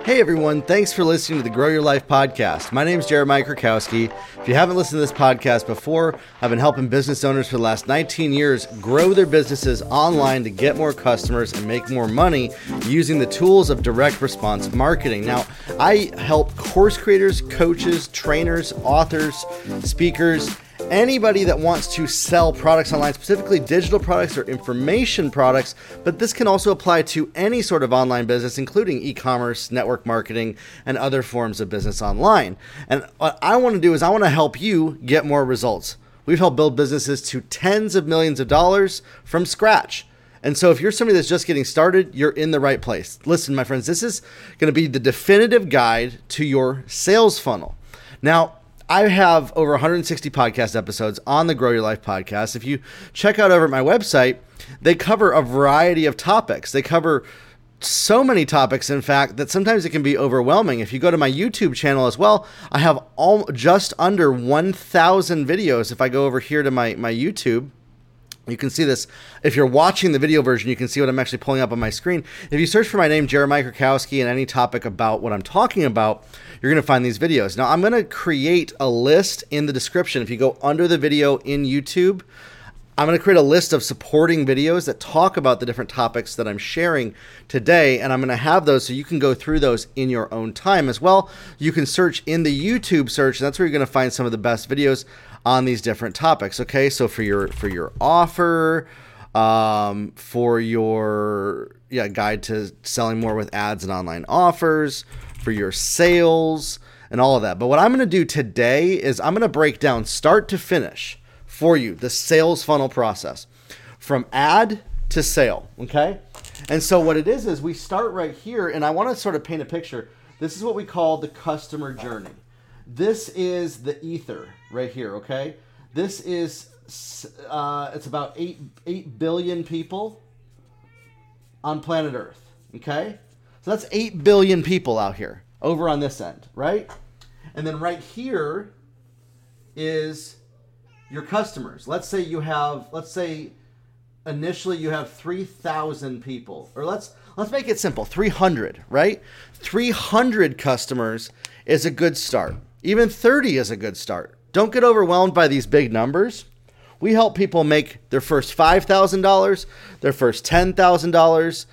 Hey everyone, thanks for listening to the Grow Your Life podcast. My name is Jeremiah Krakowski. If you haven't listened to this podcast before, I've been helping business owners for the last 19 years grow their businesses online to get more customers and make more money using the tools of direct response marketing. Now, I help course creators, coaches, trainers, authors, speakers, anybody that wants to sell products online, specifically digital products or information products, but this can also apply to any sort of online business, including e commerce, network marketing, and other forms of business online. And what I want to do is I want to help you get more results. We've helped build businesses to tens of millions of dollars from scratch. And so, if you're somebody that's just getting started, you're in the right place. Listen, my friends, this is going to be the definitive guide to your sales funnel. Now, I have over 160 podcast episodes on the Grow Your Life podcast. If you check out over at my website, they cover a variety of topics. They cover so many topics, in fact, that sometimes it can be overwhelming. If you go to my YouTube channel as well, I have all, just under 1,000 videos. If I go over here to my, my YouTube, you can see this. If you're watching the video version, you can see what I'm actually pulling up on my screen. If you search for my name, Jeremiah Krakowski, and any topic about what I'm talking about, you're going to find these videos. Now, I'm going to create a list in the description. If you go under the video in YouTube, I'm going to create a list of supporting videos that talk about the different topics that I'm sharing today, and I'm going to have those so you can go through those in your own time as well. You can search in the YouTube search, and that's where you're going to find some of the best videos on these different topics. Okay, so for your for your offer, um, for your yeah guide to selling more with ads and online offers, for your sales and all of that. But what I'm going to do today is I'm going to break down start to finish for you the sales funnel process from ad to sale. Okay. And so what it is is we start right here, and I want to sort of paint a picture. This is what we call the customer journey. This is the ether right here. Okay. This is uh, it's about eight eight billion people on planet Earth. Okay. So that's 8 billion people out here over on this end, right? And then right here is your customers. Let's say you have, let's say initially you have 3,000 people, or let's let's make it simple, 300, right? 300 customers is a good start. Even 30 is a good start. Don't get overwhelmed by these big numbers. We help people make their first $5,000, their first $10,000,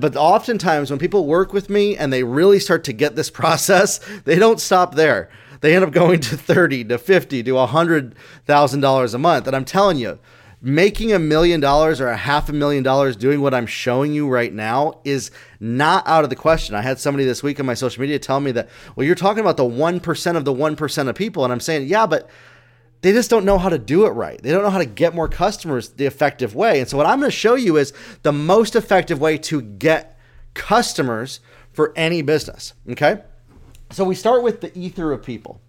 but oftentimes when people work with me and they really start to get this process, they don't stop there. They end up going to 30 to 50 to $100,000 a month. And I'm telling you, making a million dollars or a half a million dollars doing what I'm showing you right now is not out of the question. I had somebody this week on my social media tell me that, well, you're talking about the 1% of the 1% of people. And I'm saying, yeah, but they just don't know how to do it right. They don't know how to get more customers the effective way. And so, what I'm going to show you is the most effective way to get customers for any business. Okay. So, we start with the ether of people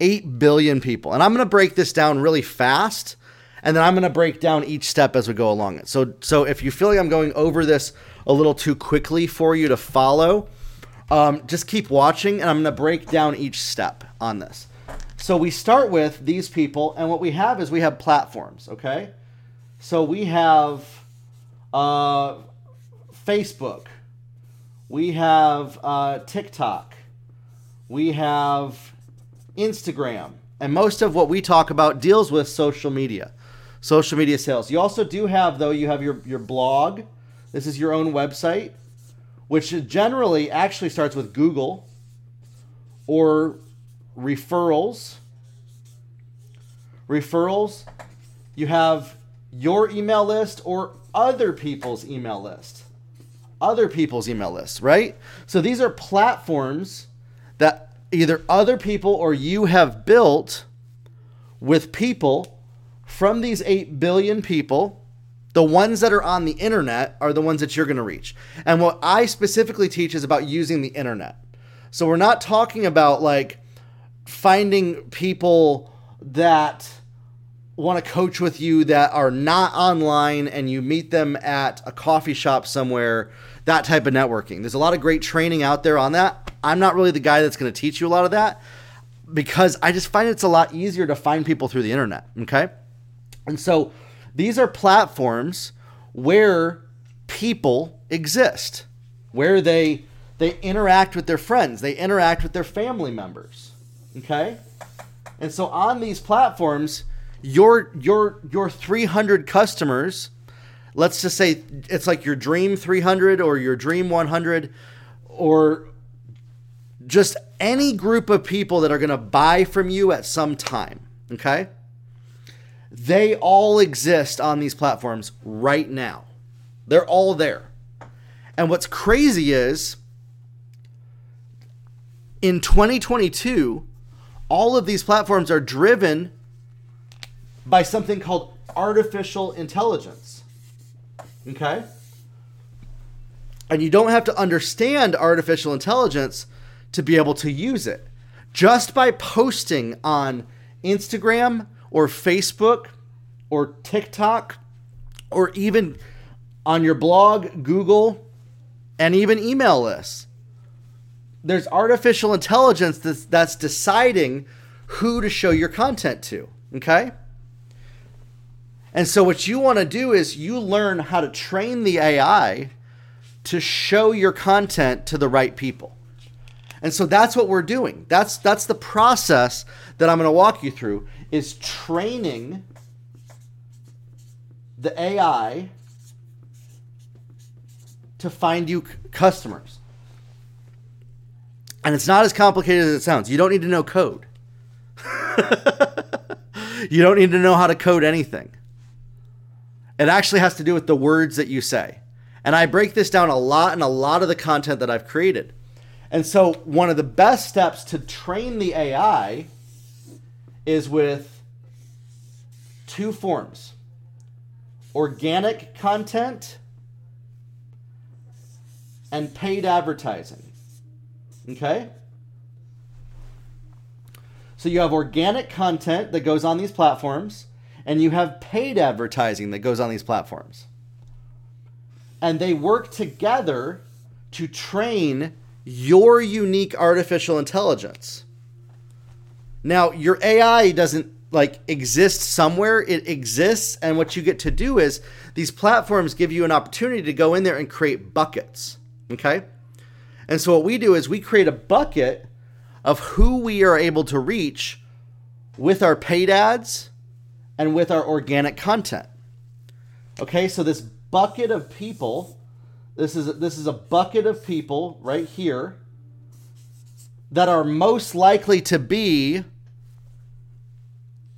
8 billion people. And I'm going to break this down really fast. And then I'm going to break down each step as we go along it. So, so if you feel like I'm going over this a little too quickly for you to follow, um, just keep watching and I'm going to break down each step on this. So we start with these people, and what we have is we have platforms, okay? So we have uh, Facebook, we have uh, TikTok, we have Instagram, and most of what we talk about deals with social media, social media sales. You also do have, though, you have your, your blog. This is your own website, which generally actually starts with Google or referrals. Referrals, you have your email list or other people's email list. Other people's email lists, right? So these are platforms that either other people or you have built with people from these 8 billion people. The ones that are on the internet are the ones that you're going to reach. And what I specifically teach is about using the internet. So we're not talking about like finding people that want to coach with you that are not online and you meet them at a coffee shop somewhere, that type of networking. There's a lot of great training out there on that. I'm not really the guy that's going to teach you a lot of that because I just find it's a lot easier to find people through the internet. Okay. And so these are platforms where people exist, where they They interact with their friends, they interact with their family members. Okay? And so on these platforms, your your your 300 customers, let's just say it's like your dream 300 or your dream 100 or just any group of people that are going to buy from you at some time, okay? They all exist on these platforms right now. They're all there. And what's crazy is in 2022, all of these platforms are driven by something called artificial intelligence. Okay? And you don't have to understand artificial intelligence to be able to use it. Just by posting on Instagram or Facebook or TikTok or even on your blog, Google, and even email lists. There's artificial intelligence that's, that's deciding who to show your content to. Okay? And so, what you want to do is you learn how to train the AI to show your content to the right people. And so that's what we're doing. That's that's the process that I'm going to walk you through is training the AI to find you customers. And it's not as complicated as it sounds. You don't need to know code. you don't need to know how to code anything. It actually has to do with the words that you say. And I break this down a lot in a lot of the content that I've created. And so, one of the best steps to train the AI is with two forms organic content and paid advertising. Okay? So, you have organic content that goes on these platforms, and you have paid advertising that goes on these platforms. And they work together to train your unique artificial intelligence. Now, your AI doesn't like exist somewhere, it exists and what you get to do is these platforms give you an opportunity to go in there and create buckets, okay? And so what we do is we create a bucket of who we are able to reach with our paid ads and with our organic content. Okay? So this bucket of people this is this is a bucket of people right here that are most likely to be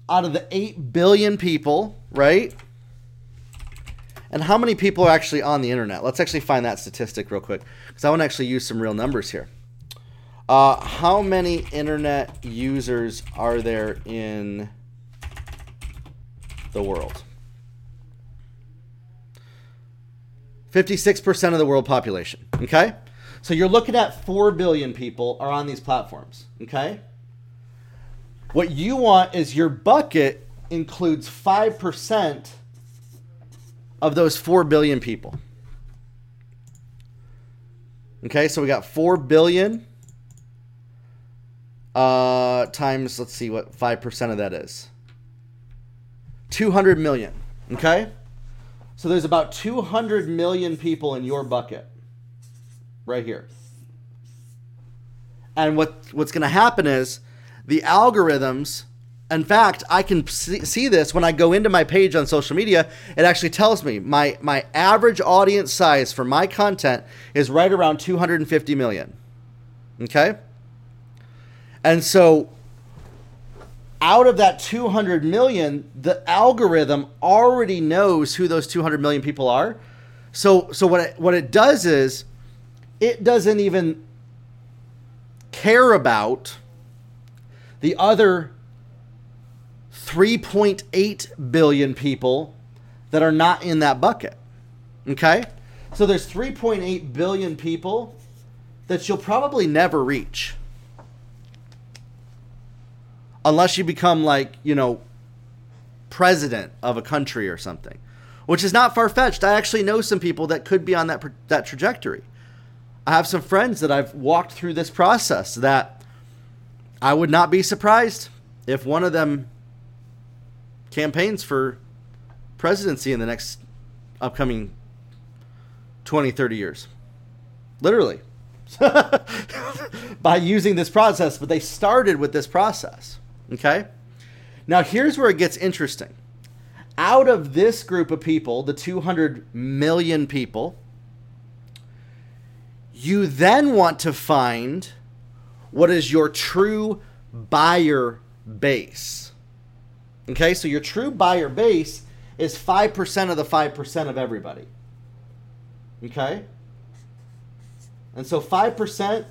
out of the 8 billion people, right? And how many people are actually on the internet? Let's actually find that statistic real quick because I want to actually use some real numbers here. Uh, how many internet users are there in the world? 56% of the world population. Okay? So you're looking at 4 billion people are on these platforms. Okay? What you want is your bucket includes 5% of those 4 billion people. Okay, so we got 4 billion uh, times, let's see what 5% of that is 200 million. Okay? So there's about 200 million people in your bucket right here. And what what's going to happen is the algorithms in fact, I can see this when I go into my page on social media. It actually tells me my my average audience size for my content is right around 250 million. Okay? And so out of that 200 million, the algorithm already knows who those 200 million people are. So, so what it, what it does is it doesn't even care about the other 3.8 billion people that are not in that bucket. Okay? So there's 3.8 billion people that you'll probably never reach unless you become like you know president of a country or something which is not far-fetched i actually know some people that could be on that that trajectory i have some friends that i've walked through this process that i would not be surprised if one of them campaigns for presidency in the next upcoming 20 30 years literally by using this process, but they started with this process. Okay? Now, here's where it gets interesting. Out of this group of people, the 200 million people, you then want to find what is your true buyer base. Okay, so your true buyer base is 5% of the 5% of everybody. Okay? And so 5%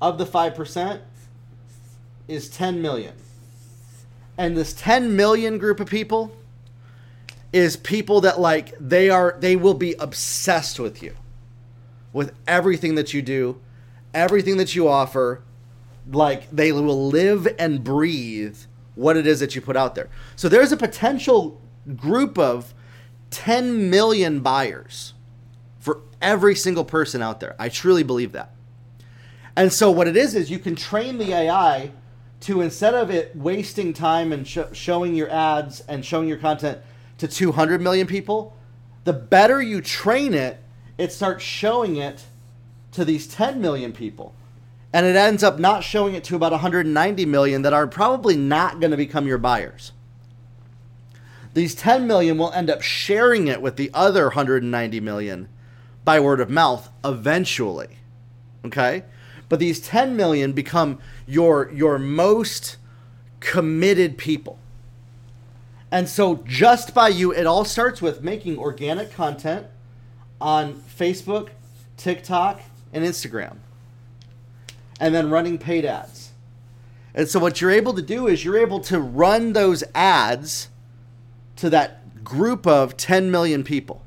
of the 5% is 10 million. And this 10 million group of people is people that like they are they will be obsessed with you. With everything that you do, everything that you offer, like they will live and breathe what it is that you put out there. So there's a potential group of 10 million buyers for every single person out there. I truly believe that. And so what it is is you can train the AI to instead of it wasting time and sh- showing your ads and showing your content to 200 million people, the better you train it, it starts showing it to these 10 million people. And it ends up not showing it to about 190 million that are probably not going to become your buyers. These 10 million will end up sharing it with the other 190 million by word of mouth eventually. Okay? But these 10 million become your your most committed people. And so just by you it all starts with making organic content on Facebook, TikTok, and Instagram. And then running paid ads. And so what you're able to do is you're able to run those ads to that group of 10 million people.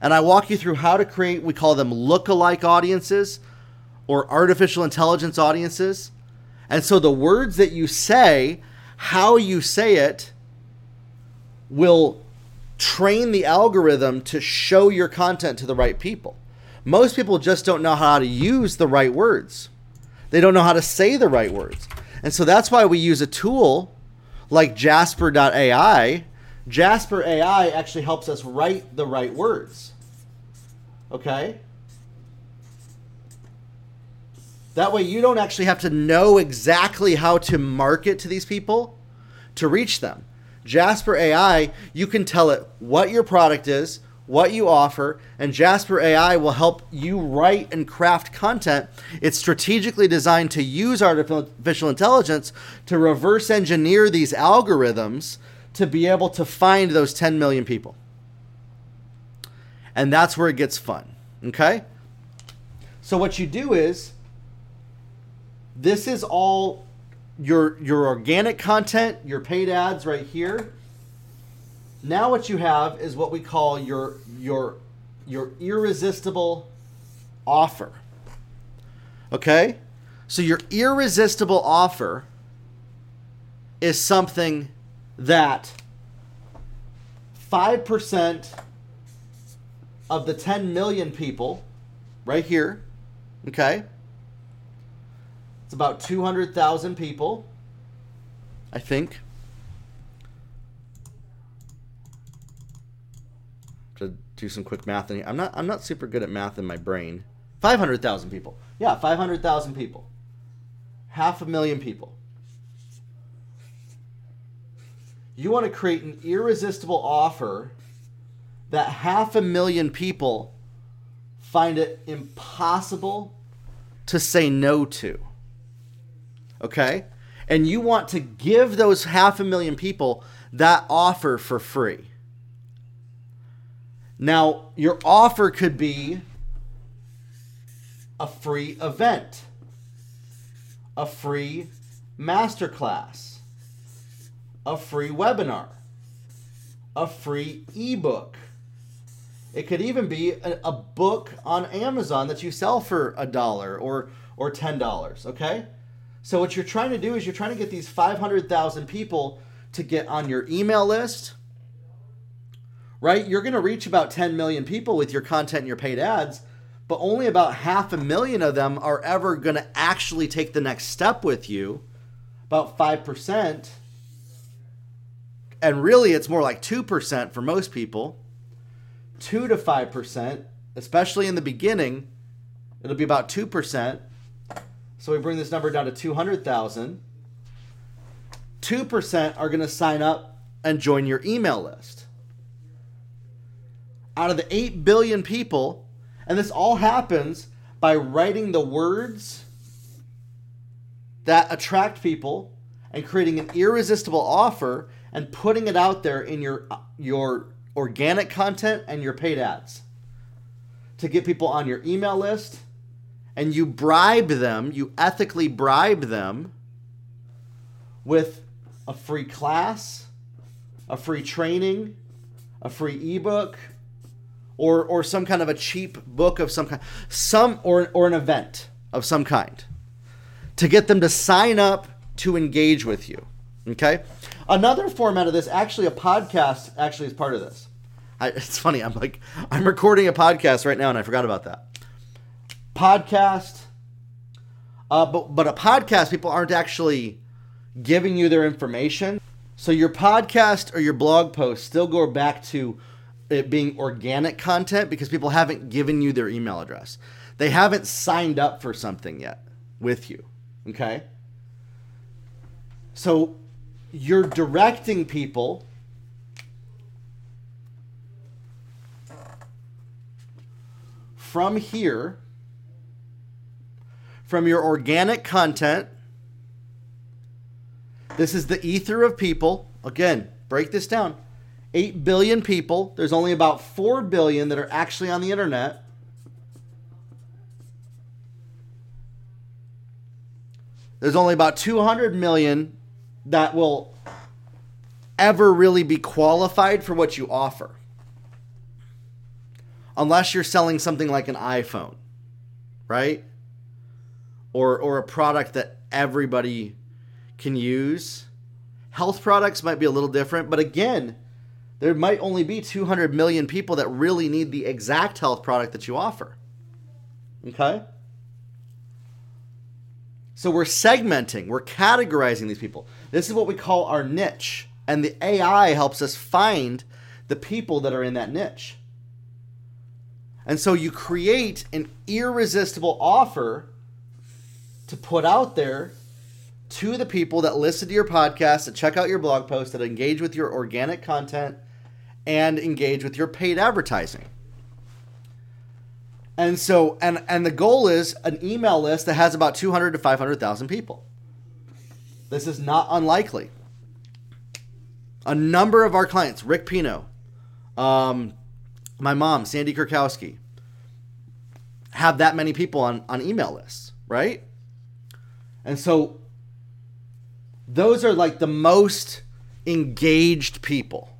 And I walk you through how to create, we call them look-alike audiences or artificial intelligence audiences. And so the words that you say, how you say it, will train the algorithm to show your content to the right people. Most people just don't know how to use the right words. They don't know how to say the right words. And so that's why we use a tool like Jasper.ai. Jasper AI actually helps us write the right words. Okay? That way you don't actually have to know exactly how to market to these people to reach them. Jasper AI, you can tell it what your product is, what you offer, and Jasper AI will help you write and craft content. It's strategically designed to use artificial intelligence to reverse engineer these algorithms to be able to find those 10 million people. And that's where it gets fun. Okay? So what you do is this is all your your organic content, your paid ads right here. Now what you have is what we call your your your irresistible offer. Okay? So your irresistible offer is something that 5% of the 10 million people right here, okay? It's about 200,000 people, I think. To do some quick math, and I'm not I'm not super good at math in my brain. 500,000 people. Yeah, 500,000 people. Half a million people. You want to create an irresistible offer that half a million people find it impossible to say no to. Okay? And you want to give those half a million people that offer for free. Now, your offer could be a free event, a free masterclass, a free webinar, a free ebook. It could even be a, a book on Amazon that you sell for a dollar or or ten dollars. Okay, so what you're trying to do is you're trying to get these five hundred thousand people to get on your email list. Right, you're going to reach about 10 million people with your content and your paid ads, but only about half a million of them are ever going to actually take the next step with you. About 5%. And really, it's more like 2% for most people. 2 to 5%, especially in the beginning, It'll be about 2%. So we bring this number down to 200,000. 2% are going to sign up and join your email list. Out of the 8 billion people, and this all happens by writing the words that attract people and creating an irresistible offer and putting it out there in your your organic content and your paid ads to get people on your email list. And you bribe them, you ethically bribe them with a free class, a free training, a free ebook, or or some kind of a cheap book of some kind, some or or an event of some kind, to get them to sign up to engage with you. Okay. Another format of this, actually, a podcast actually is part of this. I, it's funny. I'm like, I'm recording a podcast right now, and I forgot about that. Podcast, uh, but but a podcast, people aren't actually giving you their information. So your podcast or your blog post still go back to it being organic content because people haven't given you their email address. They haven't signed up for something yet with you. Okay? So you're directing people from here from your organic content this is the ether of people. Again, break this down. 8 billion people. There's only about 4 billion that are actually on the internet. There's only about 200 million that will ever really be qualified for what you offer. Unless you're selling something like an iPhone, right? Or or a product that everybody can use. Health products might be a little different, but again, there might only be 200 million people that really need the exact health product that you offer. Okay? So we're segmenting, we're categorizing these people. This is what we call our niche. And the AI helps us find the people that are in that niche. And so you create an irresistible offer to put out there to the people that listen to your podcast, that check out your blog post, that engage with your organic content, and engage with your paid advertising. And so, and and the goal is an email list that has about 200 to 500,000 people. This is not unlikely. A number of our clients, Rick Pino, um, my mom, Sandy Krakowski, have that many people on, on email lists, right? And so those are like the most engaged people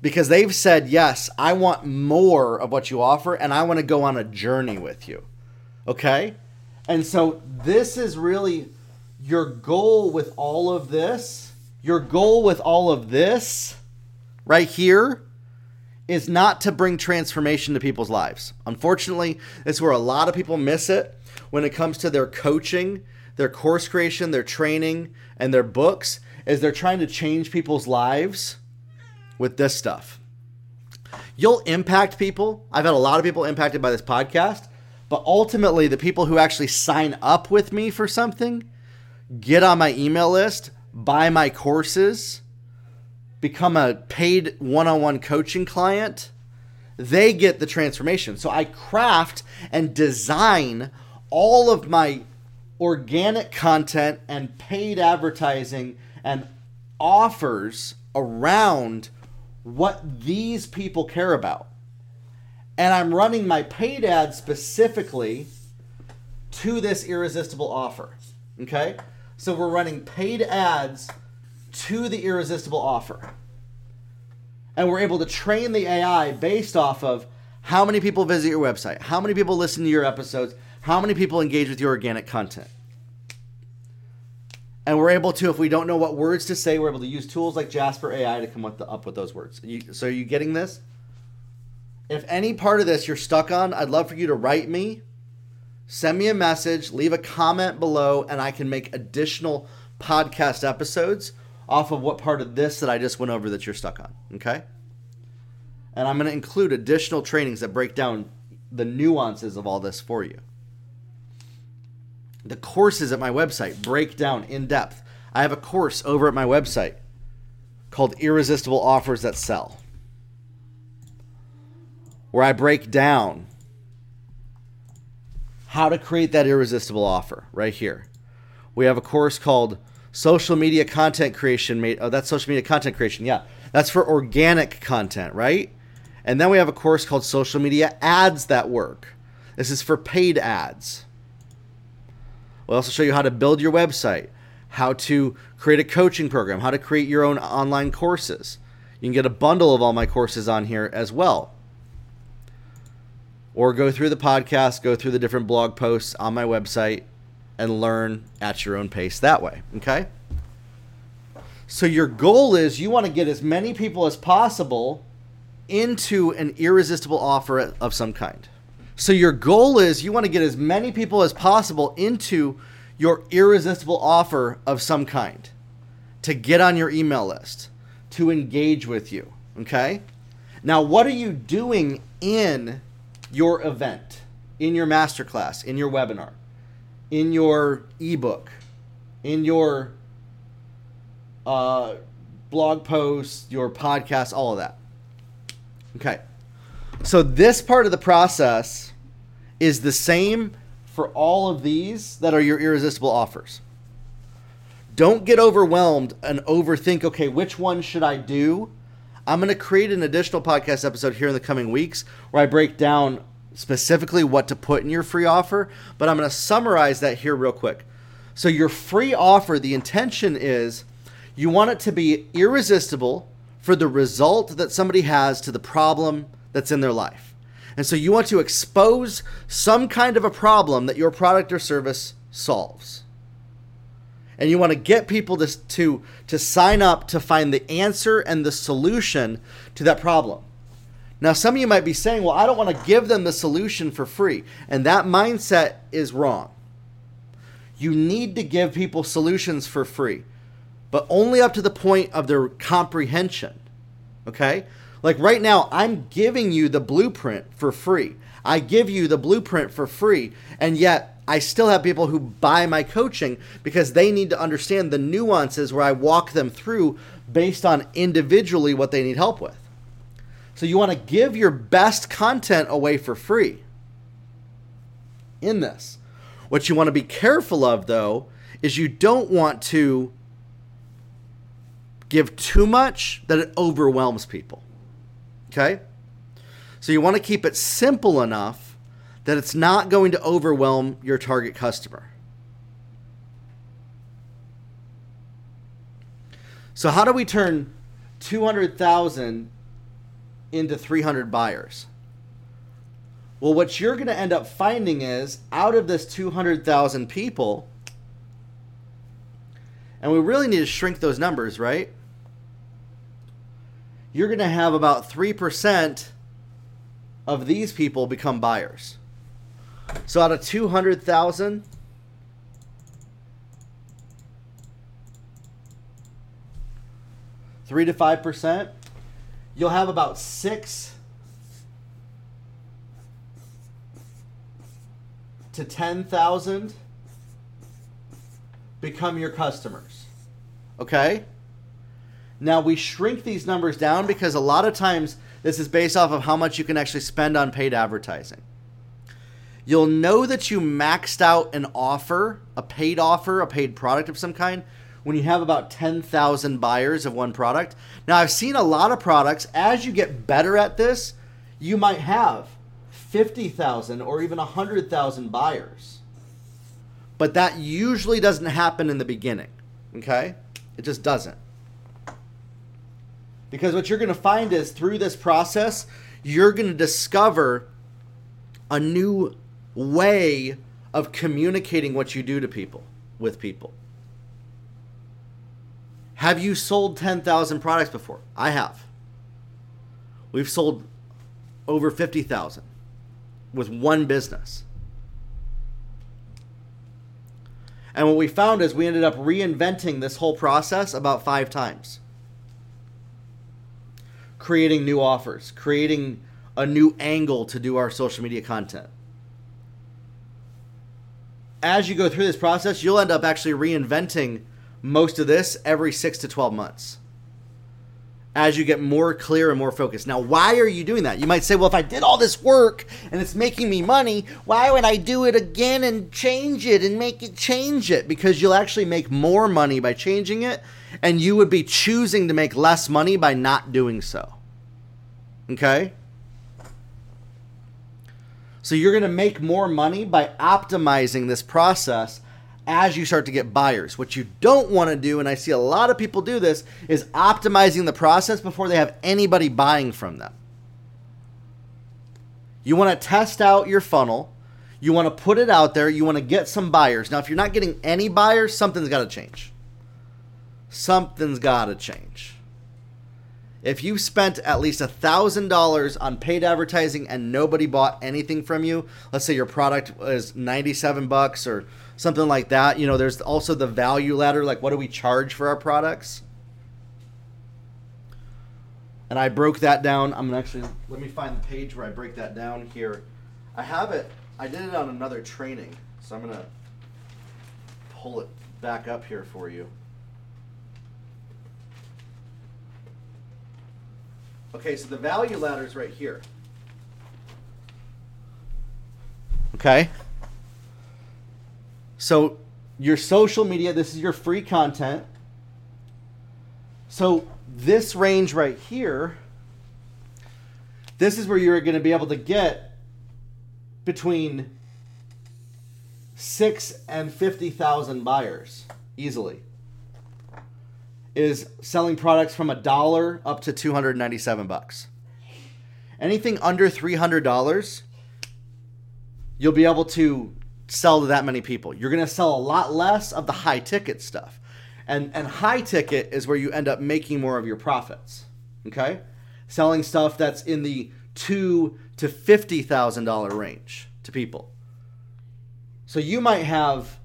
because they've said, Yes, I want more of what you offer and I want to go on a journey with you. Okay? And so this is really your goal with all of this. Your goal with all of this right here is not to bring transformation to people's lives. Unfortunately, it's where a lot of people miss it when it comes to their coaching their course creation, their training, and their books is they're trying to change people's lives with this stuff. You'll impact people. I've had a lot of people impacted by this podcast, but ultimately, the people who actually sign up with me for something, get on my email list, buy my courses, become a paid one on one coaching client, they get the transformation. So I craft and design all of my organic content and paid advertising and offers around what these people care about. And I'm running my paid ad specifically to this irresistible offer. Okay? So we're running paid ads to the irresistible offer. And we're able to train the AI based off of how many people visit your website, how many people listen to your episodes, how many people engage with your organic content? And we're able to, if we don't know what words to say, we're able to use tools like Jasper AI to come with the, up with those words. You, so, are you getting this? If any part of this you're stuck on, I'd love for you to write me, send me a message, leave a comment below, and I can make additional podcast episodes off of what part of this that I just went over that you're stuck on. Okay? And I'm going to include additional trainings that break down the nuances of all this for you. The courses at my website break down in depth. I have a course over at my website called Irresistible Offers That Sell, where I break down how to create that irresistible offer right here. We have a course called Social Media Content Creation. Made, oh, that's social media content creation. Yeah, that's for organic content, right? And then we have a course called Social Media Ads That Work. This is for paid ads. We'll also show you how to build your website, how to create a coaching program, how to create your own online courses. You can get a bundle of all my courses on here as well. Or go through the podcast, go through the different blog posts on my website, and learn at your own pace that way. Okay? So, your goal is you want to get as many people as possible into an irresistible offer of some kind. So your goal is you want to get as many people as possible into your irresistible offer of some kind to get on your email list, to engage with you. Okay? Now, what are you doing in your event, in your masterclass, in your webinar, in your ebook, in your uh, blog post, your podcast, all of that? Okay. So this part of the process is the same for all of these that are your irresistible offers. Don't get overwhelmed and overthink, okay, which one should I do? I'm going to create an additional podcast episode here in the coming weeks where I break down specifically what to put in your free offer, but I'm going to summarize that here real quick. So, your free offer, the intention is you want it to be irresistible for the result that somebody has to the problem that's in their life. And so you want to expose some kind of a problem that your product or service solves. And you want to get people to, to, to sign up to find the answer and the solution to that problem. Now, some of you might be saying, well, I don't want to give them the solution for free. And that mindset is wrong. You need to give people solutions for free, but only up to the point of their comprehension. Okay? Like right now, I'm giving you the blueprint for free. I give you the blueprint for free, and yet I still have people who buy my coaching because they need to understand the nuances where I walk them through based on individually what they need help with. So you want to give your best content away for free in this. What you want to be careful of, though, is you don't want to give too much that it overwhelms people. Okay? So you want to keep it simple enough that it's not going to overwhelm your target customer. So how do we turn 200,000 into 300 buyers? Well, what you're going to end up finding is out of this 200,000 people, and we really need to shrink those numbers, right? You're going to have about 3% of these people become buyers. So out of 200,000, three to five percent, you'll have about six to ten thousand become your customers. Okay? Now we shrink these numbers down because a lot of times this is based off of how much you can actually spend on paid advertising. You'll know that you maxed out an offer, a paid offer, a paid product of some kind, when you have about 10,000 buyers of one product. Now, I've seen a lot of products, as you get better at this, you might have 50,000 or even 100,000 buyers. But that usually doesn't happen in the beginning, okay? It just doesn't. Because what you're going to find is through this process, you're going to discover a new way of communicating what you do to people, with people. Have you sold 10,000 products before? I have. We've sold over 50,000 with one business. And what we found is we ended up reinventing this whole process about five times creating new offers, creating a new angle to do our social media content. as you go through this process, you'll end up actually reinventing most of this every six to 12 months as you get more clear and more focused. Now, why are you doing that? You might say, well, if I did all this work and it's making me money, why would I do it again and change it and make it change it? Because you'll actually make more money by changing it, and you would be choosing to make less money by not doing so. Okay? So you're going to make more money by optimizing this process as you start to get buyers. What you don't want to do, and I see a lot of people do this, is optimizing the process before they have anybody buying from them. You want to test out your funnel. You want to put it out there. You want to get some buyers. Now, if you're not getting any buyers, something's got to change. Something's got to change. If you spent at least $1,000 on paid advertising and nobody bought anything from you, let's say your product is 97 bucks or something like that, you know, there's also the value ladder like what do we charge for our products? And I broke that down. I'm going to actually let me find the page where I break that down here. I have it. I did it on another training. So I'm going to pull it back up here for you. Okay, so the value ladder is right here. Okay. So your social media, this is your free content. So this range right here, this is where you're going to be able to get between six and fifty thousand buyers easily is selling products from a dollar up to 297 bucks. Anything under $300, you'll be able to sell to that many people. You're going to sell a lot less of the high ticket stuff. And and high ticket is where you end up making more of your profits. Okay? Selling stuff that's in the 2 to $50,000 range to people. So you might have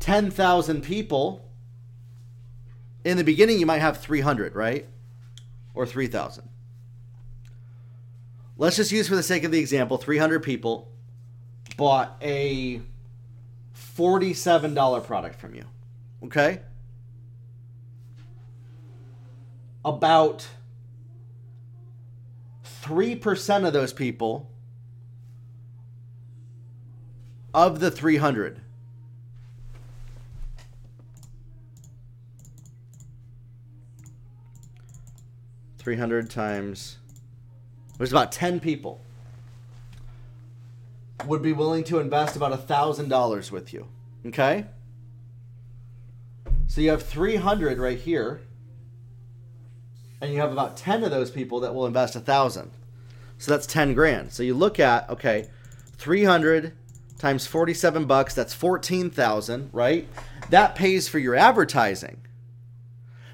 10,000 people in the beginning you might have 300 right? Or 3000 let's just use for the sake of the example 300 people bought a $47 product from you okay? About 3% of those people of the 300 300 times, there's about 10 people would be willing to invest about $1,000 with you. Okay? So you have 300 right here, and you have about 10 of those people that will invest 1000 So that's 10 grand. So you look at, okay, 300 times 47 bucks, that's 14,000, right? That pays for your advertising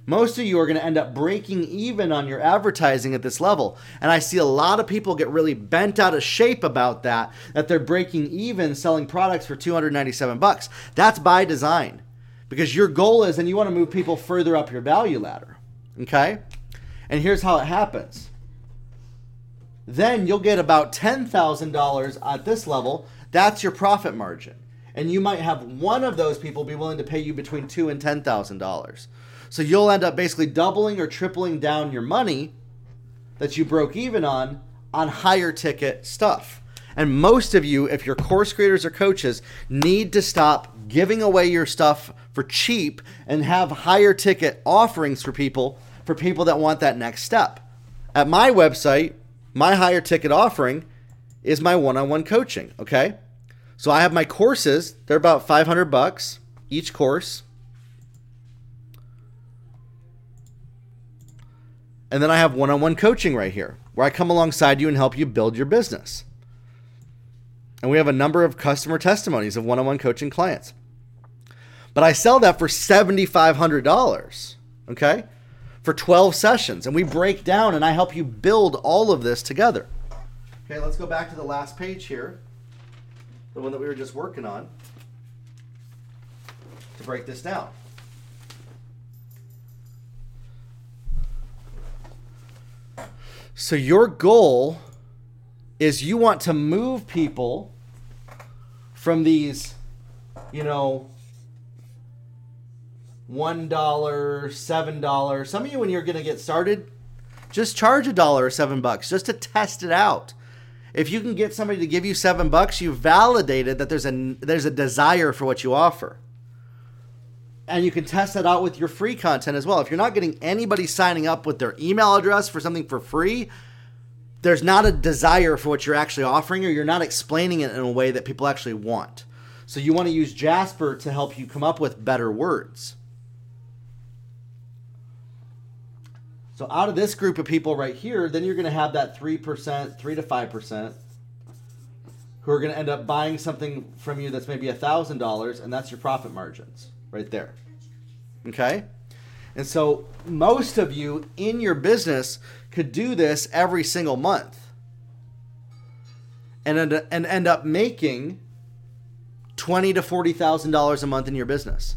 most of you are going to end up breaking even on your advertising at this level. And I see a lot of people get really bent out of shape about that, that they're breaking even selling products for 297 bucks. That's by design because your goal is, and you want to move people further up your value ladder. Okay? And here's how it happens. Then you'll get about $10,000 at this level. That's your profit margin. And you might have one of those people be willing to pay you between two and ten thousand dollars. So you'll end up basically doubling or tripling down your money that you broke even on on higher ticket stuff. And most of you, if you're course creators or coaches, need to stop giving away your stuff for cheap and have higher ticket offerings for people for people that want that next step. At my website, my higher ticket offering is my one-on-one coaching, okay? So I have my courses, they're about 500 bucks each course. And then I have one on one coaching right here, where I come alongside you and help you build your business. And we have a number of customer testimonies of one on one coaching clients. But I sell that for $7,500, okay, for 12 sessions. And we break down and I help you build all of this together. Okay, let's go back to the last page here, the one that we were just working on, to break this down. So your goal is you want to move people from these you know, one dollar, seven dollars. Some of you, when you're gonna get started, just charge a dollar or seven bucks just to test it out. If you can get somebody to give you seven bucks, you validated that there's a there's a desire for what you offer. And you can test that out with your free content as well. If you're not getting anybody signing up with their email address for something for free, there's not a desire for what you're actually offering, or you're not explaining it in a way that people actually want. So you want to use Jasper to help you come up with better words. So out of this group of people right here, then you're going to have that 3%, 3 to 5% who are going to end up buying something from you that's maybe $1,000 and that's your profit margins right there. Okay? And so most of you in your business could do this every single month and end, and end up making twenty to forty thousand dollars a month in your business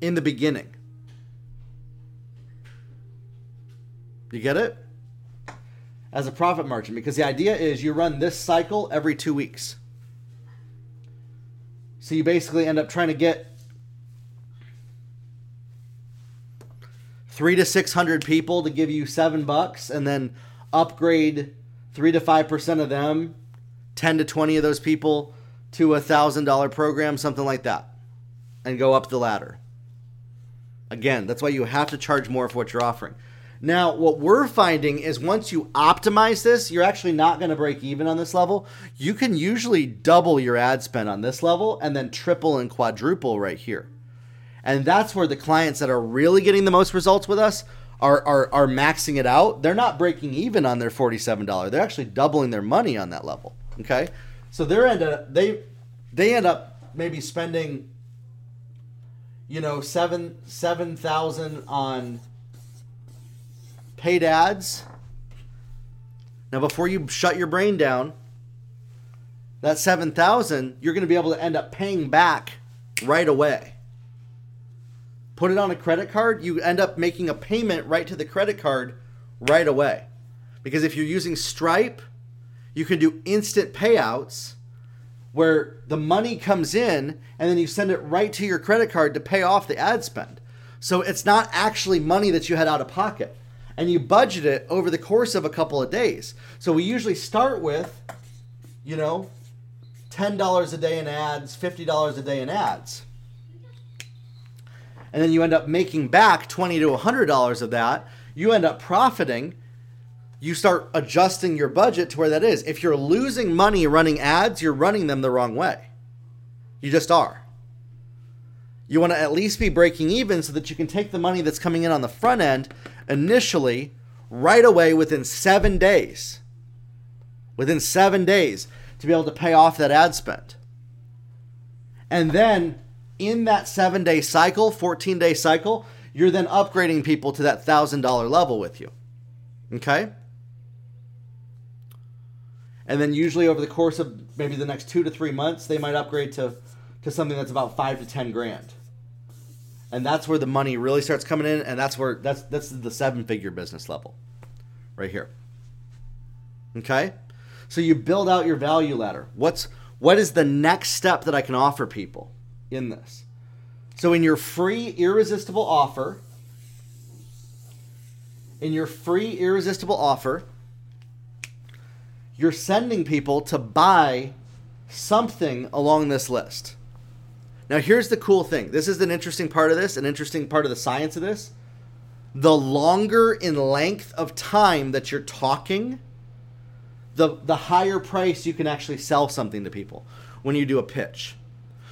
in the beginning. You get it? As a profit margin, because the idea is you run this cycle every two weeks. So you basically end up trying to get three to six hundred people to give you seven bucks, and then upgrade three to five percent of them, ten to twenty of those people to a thousand dollar program, something like that, and go up the ladder. Again, that's why you have to charge more for what you're offering. Now, what we're finding is once you optimize this, you're actually not going to break even on this level. You can usually double your ad spend on this level and then triple and quadruple right here. And that's where the clients that are really getting the most results with us are, are, are maxing it out. They're not breaking even on their $47. They're actually doubling their money on that level. Okay. So they're end up, they, they end up maybe spending, you know, seven, 7,000 on paid ads. Now, before you shut your brain down, that 7,000 you're going to be able to end up paying back right away. Put it on a credit card, you end up making a payment right to the credit card right away. Because if you're using Stripe, you can do instant payouts where the money comes in and then you send it right to your credit card to pay off the ad spend. So it's not actually money that you had out of pocket and you budget it over the course of a couple of days. So we usually start with, you know, $10 a day in ads, $50 a day in ads. And then you end up making back 20 to $100 of that. You end up profiting. You start adjusting your budget to where that is. If you're losing money running ads, you're running them the wrong way. You just are. You want to at least be breaking even so that you can take the money that's coming in on the front end initially right away within seven days. Within seven days to be able to pay off that ad spend. And then in that seven day cycle, 14 day cycle, you're then upgrading people to that $1,000 level with you. Okay? And then usually over the course of maybe the next two to three months, they might upgrade to, to something that's about five to 10 grand and that's where the money really starts coming in and that's where that's that's the seven figure business level right here. Okay? So you build out your value ladder. What's what is the next step that i can offer people in this? So in your free irresistible offer in your free irresistible offer you're sending people to buy something along this list now, here's the cool thing this is an interesting part of this, an interesting part of the science of this. The longer in length of time that you're talking, the, the higher price you can actually sell something to people when you do a pitch.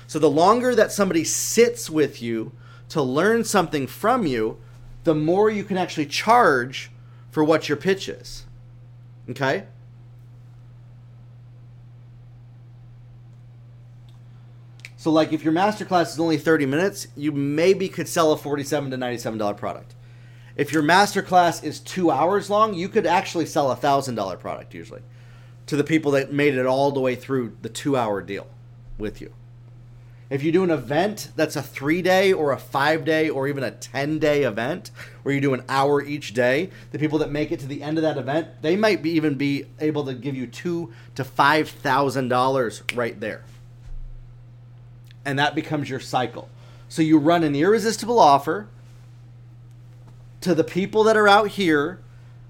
So, the longer that somebody sits with you to learn something from you, the more you can actually charge for what your pitch is. Okay? So like if your masterclass is only 30 minutes, you maybe could sell a 47 to $97 product. If your masterclass is two hours long, you could actually sell a thousand dollar product usually to the people that made it all the way through the two hour deal with you. If you do an event that's a three day or a five day or even a 10 day event where you do an hour each day, the people that make it to the end of that event, they might be even be able to give you two to five thousand dollars right there And that becomes your cycle. So you run an irresistible offer to the people that are out here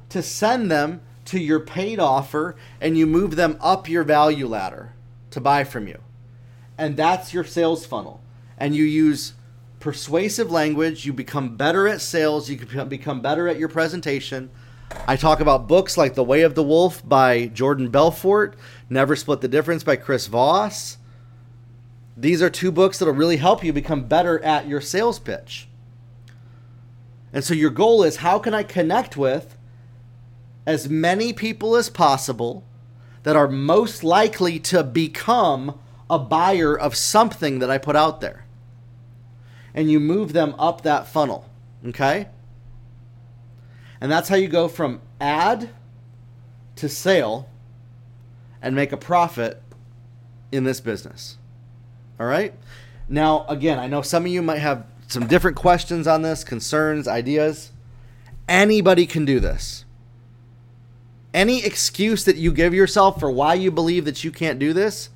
to send them to your paid offer and you move them up your value ladder to buy from you. And that's your sales funnel. And you use persuasive language, you become better at sales, you can become better at your presentation. I talk about books like The Way of the Wolf by Jordan Belfort, Never Split the Difference by Chris Voss. These are two books that'll really help you become better at your sales pitch. And so your goal is how can I connect with as many people as possible that are most likely to become a buyer of something that I put out there? And you move them up that funnel, okay? And that's how you go from ad to sale and make a profit in this business. All right? Now, again, I know some of you might have some different questions on this, concerns, ideas. Anybody can do this. Any excuse that you give yourself for why you believe that you can't do this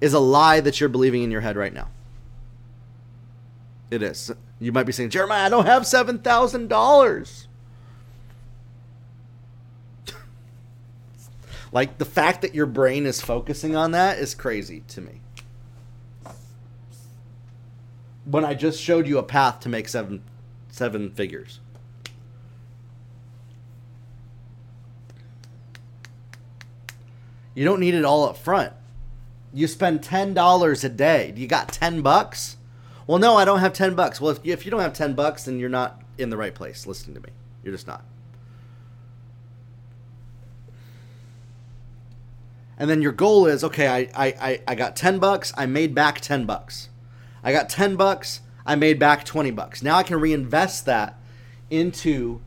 is a lie that you're believing in your head right now. It is. You might be saying, Jeremiah, I don't have $7,000. like the fact that your brain is focusing on that is crazy to me. When I just showed you a path to make seven seven figures. You don't need it all up front. You spend ten dollars a day. You got ten bucks? Well, no, I don't have ten bucks. Well, if you, if you don't have ten bucks, then you're not in the right place. Listening to me, you're just not. And then your goal is okay. I I I got ten bucks. I made back ten bucks. I got 10 bucks, I made back 20 bucks. Now I can reinvest that into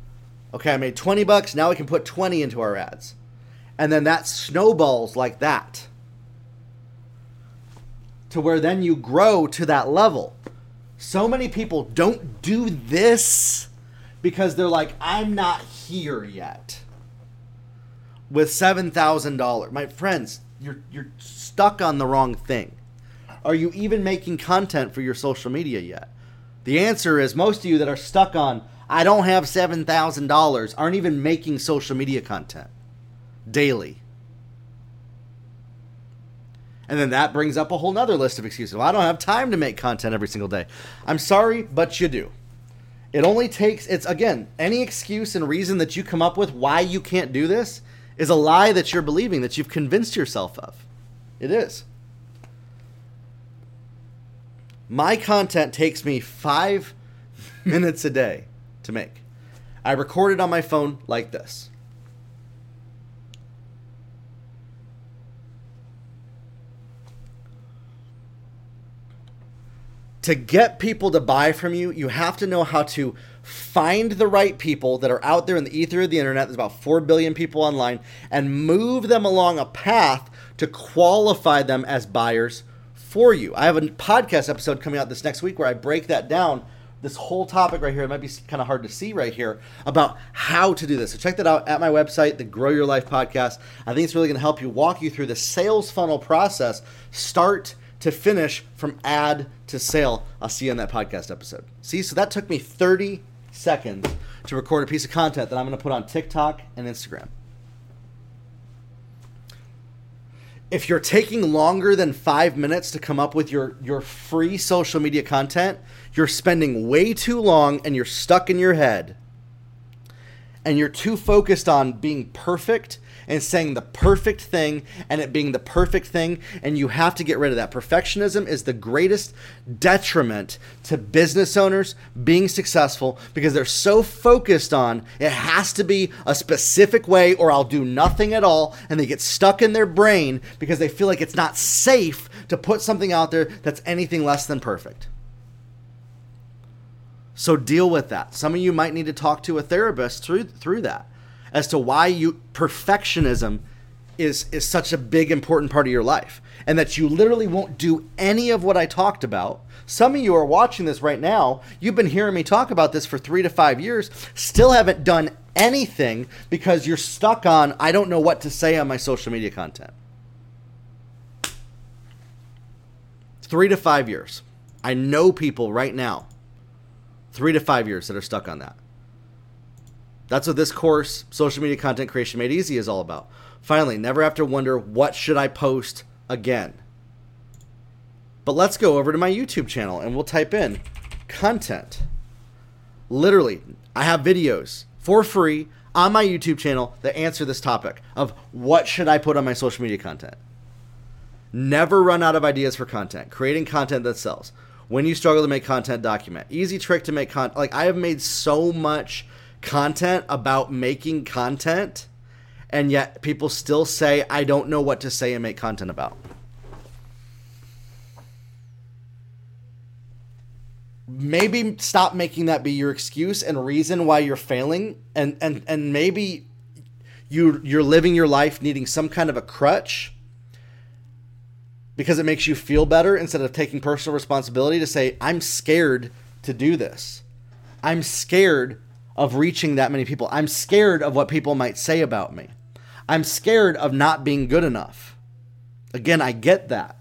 okay, I made 20 bucks, now we can put 20 into our ads. And then that snowballs like that. To where then you grow to that level. So many people don't do this because they're like, I'm not here yet. With $7,000. My friends, you're, you're stuck on the wrong thing. Are you even making content for your social media yet? The answer is most of you that are stuck on, I don't have $7,000, aren't even making social media content daily. And then that brings up a whole nother list of excuses. Well, I don't have time to make content every single day. I'm sorry, but you do. It only takes, it's again, any excuse and reason that you come up with why you can't do this is a lie that you're believing, that you've convinced yourself of. It is. My content takes me five minutes a day to make. I record it on my phone like this. To get people to buy from you, you have to know how to find the right people that are out there in the ether of the internet. There's about 4 billion people online and move them along a path to qualify them as buyers for you. I have a podcast episode coming out this next week where I break that down. This whole topic right here, it might be kind of hard to see right here about how to do this. So check that out at my website, the Grow Your Life podcast. I think it's really going to help you walk you through the sales funnel process, start to finish from ad to sale. I'll see you on that podcast episode. See, so that took me 30 seconds to record a piece of content that I'm going to put on TikTok and Instagram. If you're taking longer than five minutes to come up with your, your free social media content, you're spending way too long and you're stuck in your head. And you're too focused on being perfect and saying the perfect thing and it being the perfect thing. And you have to get rid of that. Perfectionism is the greatest detriment to business owners being successful because they're so focused on it has to be a specific way or I'll do nothing at all. And they get stuck in their brain because they feel like it's not safe to put something out there that's anything less than perfect. So deal with that. Some of you might need to talk to a therapist through through that as to why you perfectionism is is such a big important part of your life and that you literally won't do any of what I talked about. Some of you are watching this right now. You've been hearing me talk about this for 3 to 5 years, still haven't done anything because you're stuck on I don't know what to say on my social media content. 3 to 5 years. I know people right now, three to five years, that are stuck on that. That's what this course, Social Media Content Creation Made Easy, is all about. Finally, never have to wonder what should I post again. But let's go over to my YouTube channel and we'll type in content. Literally, I have videos for free on my YouTube channel that answer this topic of what should I put on my social media content. Never run out of ideas for content. Creating content that sells. When you struggle to make content, document. Easy trick to make content. Like I have made so much content about making content, and yet people still say I don't know what to say and make content about. maybe stop making that be your excuse and reason why you're failing and and and maybe you you're living your life needing some kind of a crutch because it makes you feel better instead of taking personal responsibility to say I'm scared to do this. I'm scared of reaching that many people. I'm scared of what people might say about me. I'm scared of not being good enough. Again, I get that.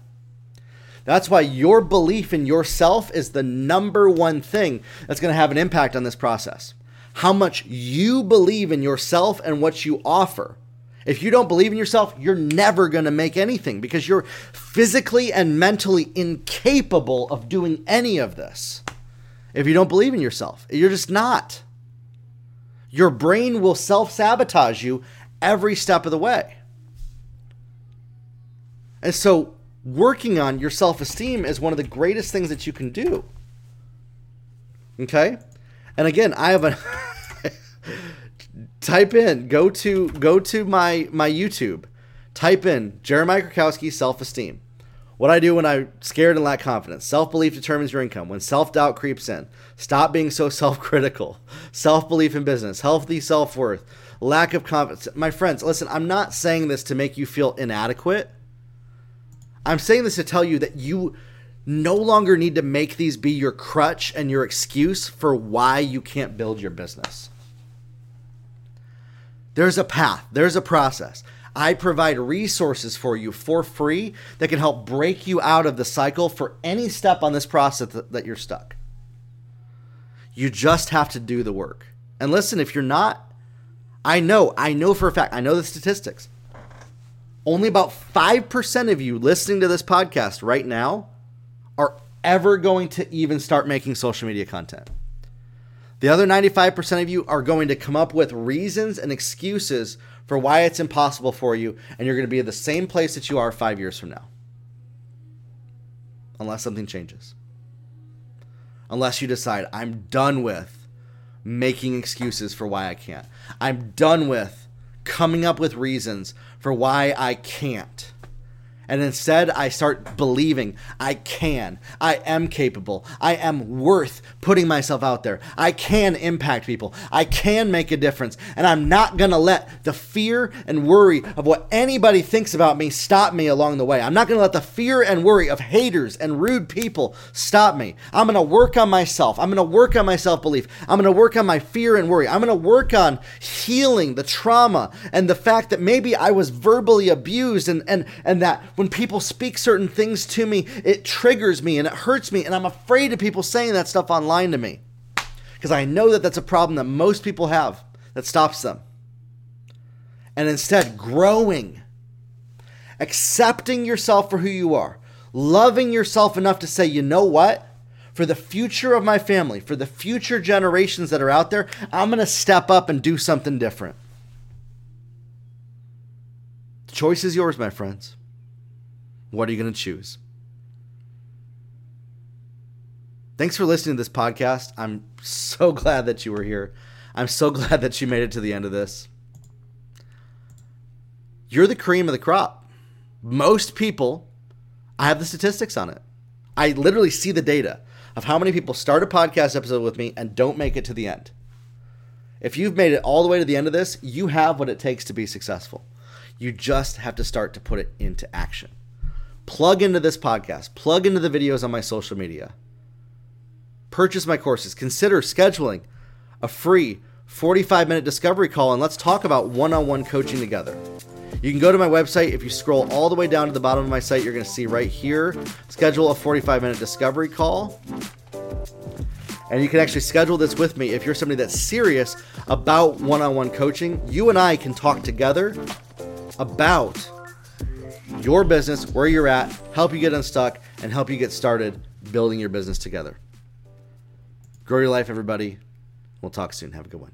That's why your belief in yourself is the number one thing that's going to have an impact on this process. How much you believe in yourself and what you offer. If you don't believe in yourself, you're never going to make anything because you're physically and mentally incapable of doing any of this. If you don't believe in yourself, you're just not. Your brain will self sabotage you every step of the way. And so, working on your self esteem is one of the greatest things that you can do. Okay? And again, I have a type in go to go to my my YouTube. Type in Jeremiah Krakowski self esteem. What I do when I'm scared and lack confidence. Self belief determines your income. When self doubt creeps in, stop being so self critical. Self belief in business, healthy self worth, lack of confidence. My friends, listen, I'm not saying this to make you feel inadequate. I'm saying this to tell you that you no longer need to make these be your crutch and your excuse for why you can't build your business. There's a path, there's a process. I provide resources for you for free that can help break you out of the cycle for any step on this process that you're stuck. You just have to do the work. And listen, if you're not, I know, I know for a fact, I know the statistics only about 5% of you listening to this podcast right now are ever going to even start making social media content. The other 95% of you are going to come up with reasons and excuses for why it's impossible for you, and you're going to be at the same place that you are five years from now. Unless something changes. Unless you decide, I'm done with making excuses for why I can't. I'm done with coming up with reasons for why I can't. And instead, I start believing I can. I am capable. I am worth putting myself out there. I can impact people. I can make a difference. And I'm not going to let the fear and worry of what anybody thinks about me stop me along the way. I'm not going to let the fear and worry of haters and rude people stop me. I'm going to work on myself. I'm going to work on my self belief. I'm going to work on my fear and worry. I'm going to work on healing the trauma and the fact that maybe I was verbally abused and, and, and that when people speak certain things to me, it triggers me and it hurts me. And I'm afraid of people saying that stuff online to me because I know that that's a problem that most people have that stops them. And instead, growing, accepting yourself for who you are, loving yourself enough to say, you know what? For the future of my family, for the future generations that are out there, I'm going to step up and do something different. The choice is yours, my friends. What are you going to choose? Thanks for listening to this podcast. I'm so glad that you were here. I'm so glad that you made it to the end of this. You're the cream of the crop. Most people, I have the statistics on it. I literally see the data of how many people start a podcast episode with me and don't make it to the end. If you've made it all the way to the end of this, you have what it takes to be successful. You just have to start to put it into action plug into this podcast, plug into the videos on my social media, purchase my courses, consider scheduling a free 45 minute discovery call, and let's talk about one on one coaching together. You can go to my website. If you scroll all the way down to the bottom of my site, you're going to see right here schedule a 45 minute discovery call. And you can actually schedule this with me if you're somebody that's serious about one on one coaching. You and I can talk together about your business, where you're at, help you get unstuck, and help you get started building your business together. Grow your life, everybody. We'll talk soon. Have a good one.